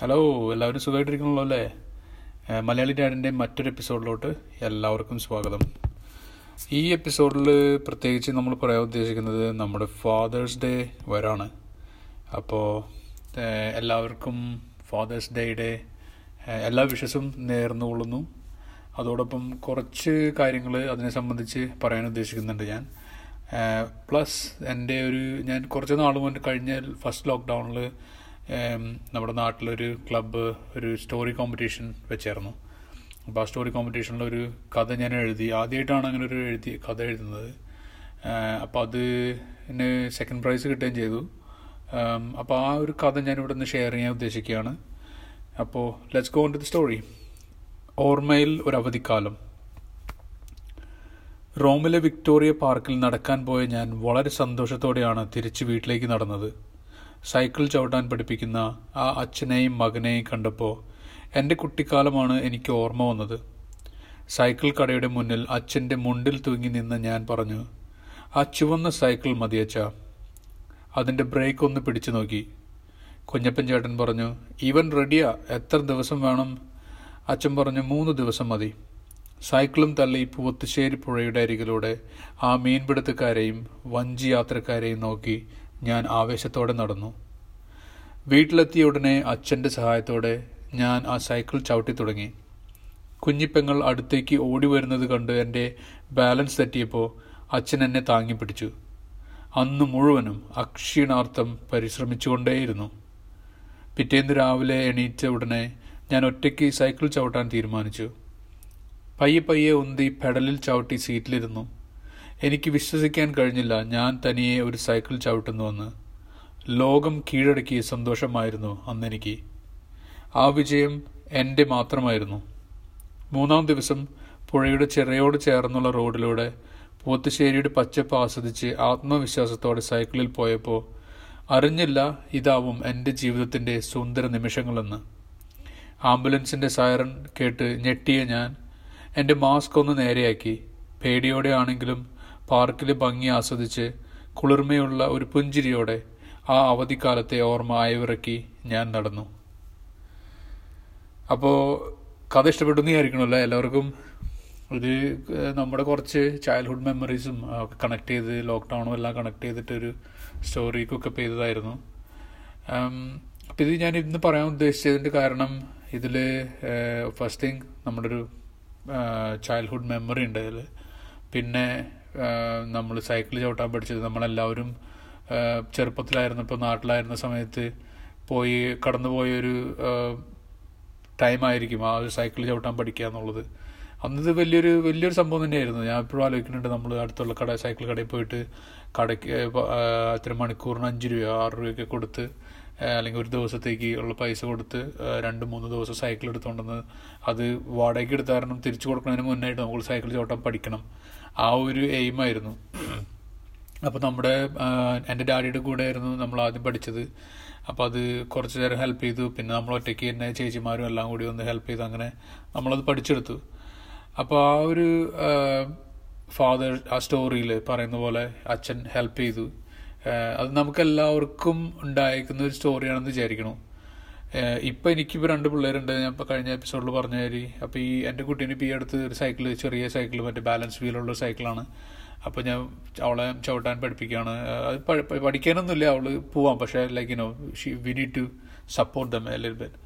Hello എല്ലാവരും സുഖമായിട്ടിരിക്കണല്ലോ അല്ലേ? മലയാളി ഡാഡിന്റെ മറ്റൊരു എപ്പിസോഡിലോട്ട് എല്ലാവർക്കും സ്വാഗതം. ഈ എപ്പിസോഡിൽ പ്രത്യേകിച്ച് നമ്മൾ പറയാൻ ഉദ്ദേശിക്കുന്നത് നമ്മുടെ ഫാദേഴ്സ് ഡേ വരാണ്. അപ്പോൾ എല്ലാവർക്കും ഫാദേഴ്സ് ഡേയുടെ എല്ലാ വിഷസും നേർന്നുകൊള്ളുന്നു. അതോടൊപ്പം കുറച്ച് കാര്യങ്ങൾ അതിനെ സംബന്ധിച്ച് പറയാൻ ഉദ്ദേശിക്കുന്നുണ്ട് ഞാൻ. പ്ലസ് എന്റെ ഒരു ഞാൻ കുറച്ച് നാൾ മുന്നേ കഴിഞ്ഞ ഫസ്റ്റ് ലോക്ക്ഡൗണിൽ നമ്മുടെ നാട്ടിലൊരു ക്ലബ്ബ് ഒരു സ്റ്റോറി കോമ്പറ്റീഷൻ വെച്ചായിരുന്നു. അപ്പോൾ ആ സ്റ്റോറി കോമ്പറ്റീഷനിലൊരു കഥ ഞാൻ എഴുതി ആദ്യമായിട്ടാണ് അങ്ങനെ ഒരു എഴുതി കഥ എഴുതുന്നത്. അപ്പോൾ അത് എന്നെ സെക്കൻഡ് പ്രൈസ് കിട്ടുകയും ചെയ്തു. അപ്പോൾ ആ ഒരു കഥ ഞാൻ ഇവിടെ നിന്ന് ഷെയർ ചെയ്യാൻ ഉദ്ദേശിക്കുകയാണ്. അപ്പോൾ let's go on to the story ഓർമ്മയിൽ ഒരു അവധിക്കാലം റോമിലെ വിക്ടോറിയ പാർക്കിൽ നടക്കാൻ പോയ ഞാൻ വളരെ സന്തോഷത്തോടെയാണ് തിരിച്ച് വീട്ടിലേക്ക് നടന്നത്. സൈക്കിൾ ചവിട്ടാൻ പഠിപ്പിക്കുന്ന ആ അച്ഛനെയും മകനെയും കണ്ടപ്പോൾ എന്റെ കുട്ടിക്കാലമാണ് എനിക്ക് ഓർമ്മ വന്നത്. സൈക്കിൾ കടയുടെ മുന്നിൽ അച്ഛന്റെ മുണ്ടിൽ തൂങ്ങി നിന്ന് ഞാൻ പറഞ്ഞു ആ ചുവന്ന സൈക്കിൾ മതിയച്ച അതിന്റെ ബ്രേക്ക് ഒന്ന് പിടിച്ചു നോക്കി. കുഞ്ഞപ്പൻ ചേട്ടൻ പറഞ്ഞു ഈവൻ റെഡിയാ എത്ര ദിവസം വേണം? അച്ഛൻ പറഞ്ഞു മൂന്ന് ദിവസം മതി. സൈക്കിളും തള്ളി പൂവത്തുശ്ശേരി പുഴയുടെ അരികിലൂടെ ആ മീൻപിടുത്തക്കാരെയും വഞ്ചി യാത്രക്കാരെയും നോക്കി ഞാൻ ആവേശത്തോടെ നടന്നു. വീട്ടിലെത്തിയ ഉടനെ അച്ഛന്റെ സഹായത്തോടെ ഞാൻ ആ സൈക്കിൾ ചവിട്ടി തുടങ്ങി. കുഞ്ഞിപ്പെങ്ങൾ അടുത്തേക്ക് ഓടി വരുന്നത് കണ്ട് എന്റെ ബാലൻസ് തെറ്റിയപ്പോൾ അച്ഛൻ എന്നെ താങ്ങി പിടിച്ചു. അന്ന് മുഴുവനും അക്ഷീണാർത്ഥം പരിശ്രമിച്ചുകൊണ്ടേയിരുന്നു. പിറ്റേന്ന് രാവിലെ എണീറ്റ ഉടനെ ഞാൻ ഒറ്റയ്ക്ക് സൈക്കിൾ ചവിട്ടാൻ തീരുമാനിച്ചു. പയ്യെ പയ്യെ ഉന്തി പെഡലിൽ ചവിട്ടി സീറ്റിലിരുന്നു. എനിക്ക് വിശ്വസിക്കാൻ കഴിഞ്ഞില്ല. ഞാൻ തനിയെ ഒരു സൈക്കിൾ ചവിട്ടുന്നുവെന്ന് ലോകം കീഴടക്കിയ സന്തോഷമായിരുന്നു അന്നെനിക്ക്. ആ വിജയം എന്റെ മാത്രമായിരുന്നു. മൂന്നാം ദിവസം പുഴയുടെ ചിറയോട് ചേർന്നുള്ള റോഡിലൂടെ പോത്തുശ്ശേരിയുടെ പച്ചപ്പ് ആസ്വദിച്ച് ആത്മവിശ്വാസത്തോടെ സൈക്കിളിൽ പോയപ്പോൾ അറിഞ്ഞില്ല ഇതാവും എന്റെ ജീവിതത്തിന്റെ സുന്ദര നിമിഷങ്ങളെന്ന്. ആംബുലൻസിന്റെ സൈറൺ കേട്ട് ഞെട്ടിയ ഞാൻ. എന്റെ മാസ്ക് ഒന്ന് നേരെയാക്കി. പേടിയോടെ ആണെങ്കിലും പാർക്കിലെ ഭംഗി ആസ്വദിച്ച് കുളിർമയുള്ള ഒരു പുഞ്ചിരിയോടെ ആ അവധിക്കാലത്തെ ഓർമ്മ അയവിറക്കി ഞാൻ നടന്നു. അപ്പോൾ കഥ ഇഷ്ടപ്പെട്ടു അല്ലേ? എല്ലാവർക്കും ഒരു നമ്മുടെ കുറച്ച് ചൈൽഡ്ഹുഡ് മെമ്മറീസും ഒക്കെ കണക്ട് ചെയ്ത് ലോക്ക്ഡൗണും എല്ലാം കണക്ട് ചെയ്തിട്ടൊരു സ്റ്റോറി കുക്കപ്പ് ചെയ്തതായിരുന്നു അപ്പം ഇത് ഞാൻ ഇന്ന് പറയാൻ ഉദ്ദേശിച്ചതിന്റെ കാരണം ഇതിൽ ഫസ്റ്റ് തിങ് നമ്മുടെ ഒരു ചൈൽഡ്ഹുഡ് മെമ്മറി ഉണ്ട് അതിൽ പിന്നെ നമ്മൾ സൈക്കിൾ ചവിട്ടാൻ പഠിച്ചത് നമ്മളെല്ലാവരും ചെറുപ്പത്തിലായിരുന്നപ്പോൾ നാട്ടിലായിരുന്ന സമയത്ത് പോയി കടന്നു പോയൊരു ടൈമായിരിക്കും ആ ഒരു സൈക്കിൾ ചവിട്ടാൻ പഠിക്കുക എന്നുള്ളത്. അന്നത് വലിയൊരു വലിയൊരു സംഭവം തന്നെയായിരുന്നു. ഞാൻ എപ്പോഴും ആലോചിക്കുന്നുണ്ട് നമ്മൾ അടുത്തുള്ള കട സൈക്കിൾ കടയിൽ പോയിട്ട് കടയ്ക്ക് അത്ര മണിക്കൂറിന് അഞ്ച് രൂപ ആറ് രൂപയൊക്കെ കൊടുത്ത് അല്ലെങ്കിൽ ഒരു ദിവസത്തേക്ക് ഉള്ള പൈസ കൊടുത്ത് രണ്ട് മൂന്ന് ദിവസം സൈക്കിൾ എടുത്തുകൊണ്ടെന്ന് അത് വാടകയ്ക്ക് എടുത്ത കാരണം തിരിച്ചു കൊടുക്കുന്നതിന് മുന്നായിട്ട് നമ്മൾ സൈക്കിൾ ചവിട്ടാൻ പഠിക്കണം. ആ ഒരു എയിമായിരുന്നു. അപ്പോൾ നമ്മുടെ എന്റെ ഡാഡിയുടെ കൂടെ ആയിരുന്നു നമ്മൾ ആദ്യം പഠിച്ചത്. അപ്പോൾ അത് കുറച്ച് നേരം ഹെൽപ്പ് ചെയ്തു. പിന്നെ നമ്മൾ ഒറ്റയ്ക്ക് തന്നെ ചേച്ചിമാരും എല്ലാം കൂടി ഒന്ന് ഹെൽപ്പ് ചെയ്ത്. അങ്ങനെ നമ്മളത് പഠിച്ചെടുത്തു. അപ്പോൾ ആ ഒരു ഫാദർ ആ സ്റ്റോറിയിൽ പറയുന്ന പോലെ അച്ഛൻ ഹെൽപ്പ് ചെയ്തു. അത് നമുക്ക് എല്ലാവർക്കും ഉണ്ടായിരിക്കുന്ന ഒരു സ്റ്റോറിയാണെന്ന് വിചാരിക്കണം ഇപ്പം എനിക്കിപ്പോൾ രണ്ട് പിള്ളേരുണ്ട്. ഞാൻ ഇപ്പോൾ കഴിഞ്ഞ എപ്പിസോഡിൽ പറഞ്ഞ കാര്യം അപ്പോൾ ഈ എന്റെ കുട്ടീനെ ഇപ്പോൾ ഈ അടുത്ത് ഒരു സൈക്കിൾ ചെറിയ സൈക്കിൾ മറ്റേ ബാലൻസ് വീലുള്ള സൈക്കിളാണ് അപ്പോൾ ഞാൻ അവളെ ചവിട്ടാൻ പഠിപ്പിക്കുകയാണ്. അത് പഠിക്കാനൊന്നുമില്ല. അവൾ പോവാം. പക്ഷേ like you know she we need to support them a bit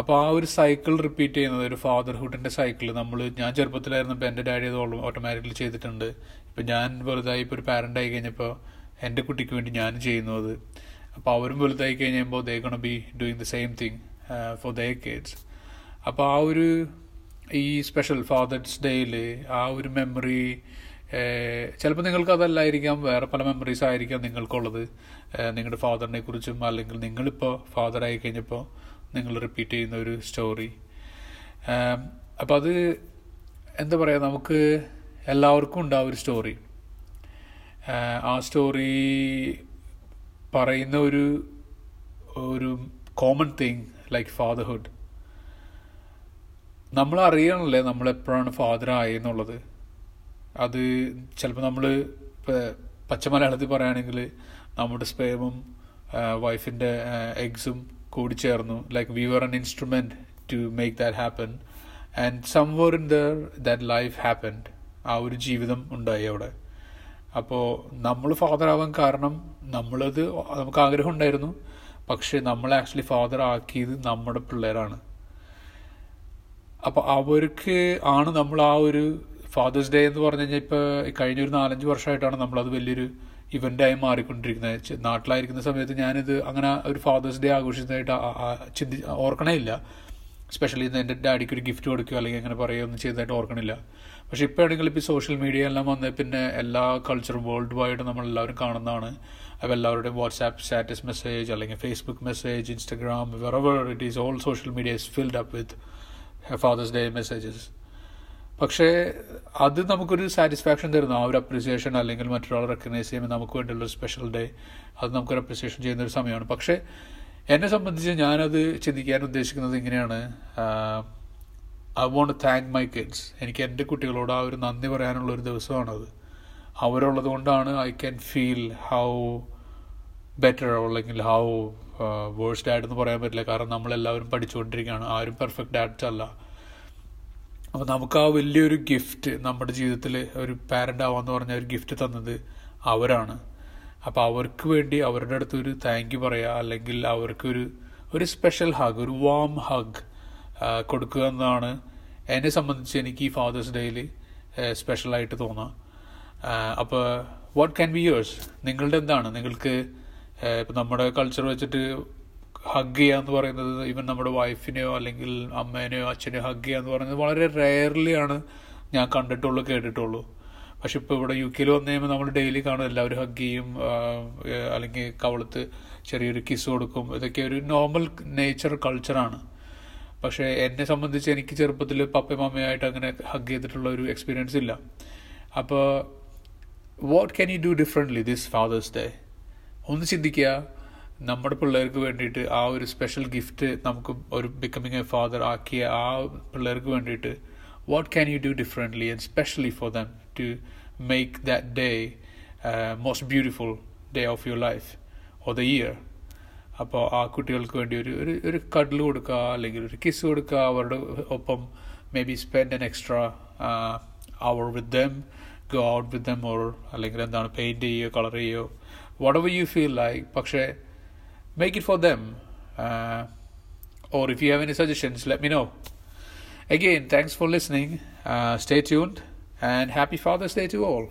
അപ്പോൾ ആ ഒരു സൈക്കിൾ റിപ്പീറ്റ് ചെയ്യുന്നത് ഒരു ഫാദർഹുഡിന്റെ സൈക്കിൾ നമ്മൾ ഞാൻ ചെറുപ്പത്തിലായിരുന്നപ്പോൾ എന്റെ ഡാഡി അത് ഓട്ടോമാറ്റിക്കലി ചെയ്തിട്ടുണ്ട്. ഇപ്പം ഞാൻ വെറുതായി ഇപ്പോൾ ഒരു പാരന്റ് ആയി കഴിഞ്ഞപ്പോൾ എന്റെ കുട്ടിക്ക് വേണ്ടി ഞാൻ ചെയ്യുന്നു അപ്പോൾ അവരും വലുതായി കഴിഞ്ഞപ്പോൾ they gonna be doing the same thing for the kids അപ്പോൾ ആ ഒരു ഈ സ്പെഷ്യൽ ഫാദേഴ്സ് ഡേയിൽ ആ ഒരു മെമ്മറി ചിലപ്പോൾ നിങ്ങൾക്ക് അതല്ലായിരിക്കാം വേറെ പല മെമ്മറീസ് ആയിരിക്കാം നിങ്ങൾക്കുള്ളത്. നിങ്ങളുടെ ഫാദറിനെ കുറിച്ചും അല്ലെങ്കിൽ നിങ്ങളിപ്പോൾ ഫാദർ ആയി കഴിഞ്ഞപ്പോൾ നിങ്ങൾ റിപ്പീറ്റ് ചെയ്യുന്ന ഒരു സ്റ്റോറി അപ്പോൾ അത് എന്താ പറയുക നമുക്ക് എല്ലാവർക്കും ഉണ്ടാവും ഒരു സ്റ്റോറി ആ സ്റ്റോറി പറയുന്ന ഒരു ഒരു കോമൺ തിങ് ലൈക്ക് ഫാദർഹുഡ് നമ്മൾ അറിയണമല്ലേ നമ്മൾ എപ്പോഴാണ് ഫാദർ ആയെന്നുള്ളത് അത് ചിലപ്പോൾ നമ്മൾ പച്ച മലയാളത്തിൽ പറയുകയാണെങ്കിൽ നമ്മുടെ സ്പേമും വൈഫിന്റെ എഗ്സും കൂടി ചേർന്നു. Like we were an instrument to make that happen and somewhere in there that life happened ആ ഒരു ജീവിതം ഉണ്ടായി അവിടെ. അപ്പോൾ നമ്മൾ ഫാദർ ആവാൻ കാരണം നമ്മളത് നമുക്ക് ആഗ്രഹം ഉണ്ടായിരുന്നു. പക്ഷെ നമ്മൾ ആക്ച്വലി ഫാദർ ആക്കിയത് നമ്മുടെ പിള്ളേരാണ്. അപ്പോൾ അവർക്ക് ആണ് നമ്മൾ ആ ഒരു ഫാദേഴ്സ് ഡേ എന്ന് പറഞ്ഞു കഴിഞ്ഞാൽ ഇപ്പോൾ കഴിഞ്ഞ ഒരു നാലഞ്ച് വർഷമായിട്ടാണ് നമ്മളത് വലിയൊരു ഇവന്റായി മാറിക്കൊണ്ടിരിക്കുന്നത്. നാട്ടിലായിരിക്കുന്ന സമയത്ത് ഞാനിത് അങ്ങനെ ഒരു ഫാദേഴ്സ് ഡേ ആഘോഷിച്ചതായിട്ട് ചിന്തി ഓർക്കണേ ഇല്ല. സ്പെഷ്യലി എന്റെ ഡാഡിക്ക് ഒരു ഗിഫ്റ്റ് കൊടുക്കുകയോ അല്ലെങ്കിൽ അങ്ങനെ പറയുകയോ ഒന്നും ചെയ്തതായിട്ട് ഓർക്കണില്ല. പക്ഷേ ഇപ്പോൾ ആണെങ്കിൽ ഇപ്പോൾ സോഷ്യൽ മീഡിയ എല്ലാം വന്ന് പിന്നെ എല്ലാ കൾച്ചറും വേൾഡ് വൈഡ് നമ്മളെല്ലാവരും കാണുന്നതാണ്. അപ്പോൾ എല്ലാവരുടെയും വാട്സാപ്പ് സ്റ്റാറ്റസ് മെസ്സേജ് അല്ലെങ്കിൽ Facebook message Instagram wherever it is all social media is filled up with Father's Day messages പക്ഷേ അത് നമുക്കൊരു സാറ്റിസ്ഫാക്ഷൻ തരുന്നു. ആ ഒരു അപ്രിസിയേഷൻ അല്ലെങ്കിൽ മറ്റൊരാൾ റെക്കഗ്നൈസ് ചെയ്യുമ്പോൾ നമുക്ക് വേണ്ടിയുള്ള സ്പെഷ്യൽ ഡേ അത് നമുക്കൊരു അപ്രിസിയേഷൻ ചെയ്യുന്ന ഒരു സമയമാണ്. പക്ഷേ എന്നെ സംബന്ധിച്ച് ഞാനത് ചിന്തിക്കാൻ ഉദ്ദേശിക്കുന്നത് ഇങ്ങനെയാണ്. I want thank my kids എനിക്ക് എന്റെ കുട്ടികളോട് ആ ഒരു നന്ദി പറയാനുള്ള ഒരു ദിവസമാണത്. അവരുള്ളത് കൊണ്ടാണ് I can feel how better അല്ലെങ്കിൽ ഹൗ വേഴ്സ് ഡാഡ് എന്ന് പറയാൻ പറ്റില്ല. കാരണം നമ്മളെല്ലാവരും പഠിച്ചുകൊണ്ടിരിക്കുകയാണ്. ആരും പെർഫെക്റ്റ് ഡാഡ്സ് അല്ല. അപ്പോൾ നമുക്ക് ആ വലിയൊരു ഗിഫ്റ്റ് നമ്മുടെ ജീവിതത്തിൽ ഒരു പാരന്റ് ആവാന്ന് പറഞ്ഞ ഒരു ഗിഫ്റ്റ് തന്നത് അവരാണ്. അപ്പോൾ അവർക്ക് വേണ്ടി അവരുടെ അടുത്ത് ഒരു താങ്ക് യു പറയുക അല്ലെങ്കിൽ അവർക്കൊരു ഒരു സ്പെഷ്യൽ ഹഗ് ഒരു വാം ഹഗ് കൊടുക്കുക എന്നാണ് എന്നെ സംബന്ധിച്ച് എനിക്ക് ഈ ഫാദേഴ്സ് ഡേയിൽ സ്പെഷ്യലായിട്ട് തോന്നുക അപ്പോൾ വാട്ട് ക്യാൻ ബി യേഴ്സ് നിങ്ങളുടെ എന്താണ്? നിങ്ങൾക്ക് ഇപ്പം നമ്മുടെ കൾച്ചർ വെച്ചിട്ട് ഹഗ് ചെയ്യുക എന്ന് പറയുന്നത് ഈവൻ നമ്മുടെ വൈഫിനെയോ അല്ലെങ്കിൽ അമ്മേനെയോ അച്ഛനെയോ ഹഗ് ചെയ്യുക എന്ന് പറയുന്നത് വളരെ റെയർലി ആണ് ഞാൻ കണ്ടിട്ടുള്ളൂ കേട്ടിട്ടുള്ളൂ. പക്ഷെ ഇപ്പോൾ ഇവിടെ യു കെയിൽ വന്നു കഴിയുമ്പോൾ നമ്മൾ ഡെയിലി കാണും എല്ലാവരും ഹഗ് ചെയ്യും അല്ലെങ്കിൽ കവളത്ത് ചെറിയൊരു കിസ് കൊടുക്കും. ഇതൊക്കെ ഒരു നോർമൽ നേച്ചർ കൾച്ചറാണ് പക്ഷേ എന്നെ സംബന്ധിച്ച് എനിക്ക് ചെറുപ്പത്തിൽ പപ്പയും മമ്മയായിട്ട് അങ്ങനെ ഹഗ് ചെയ്തിട്ടുള്ള ഒരു എക്സ്പീരിയൻസ് ഇല്ല. അപ്പോൾ what can you do differently this Father's Day ഒന്ന് ചിന്തിക്കുക. നമ്മുടെ പിള്ളേർക്ക് വേണ്ടിയിട്ട് ആ ഒരു സ്പെഷ്യൽ ഗിഫ്റ്റ് നമുക്ക് ഒരു ബിക്കമിങ് എ ഫാദർ ആക്കിയ ആ പിള്ളേർക്ക് വേണ്ടിയിട്ട് what can you do differently and specially for them to make that day most beautiful day of your life or the year അപ്പോൾ ആ കുട്ടികൾക്ക് വേണ്ടി ഒരു ഒരു ഒരു കഡിൽ കൊടുക്കുക അല്ലെങ്കിൽ ഒരു കിസ് കൊടുക്കുക അവരുടെ ഒപ്പം maybe spend an extra hour with them go out with them or അല്ലെങ്കിൽ എന്താണ് പെയിന്റ് ചെയ്യുകയോ കളർ ചെയ്യുകയോ whatever you feel like പക്ഷേ make it for them. Uh, or if you have any suggestions, let me know. Again, thanks for listening. Uh, stay tuned and happy Father's Day to all.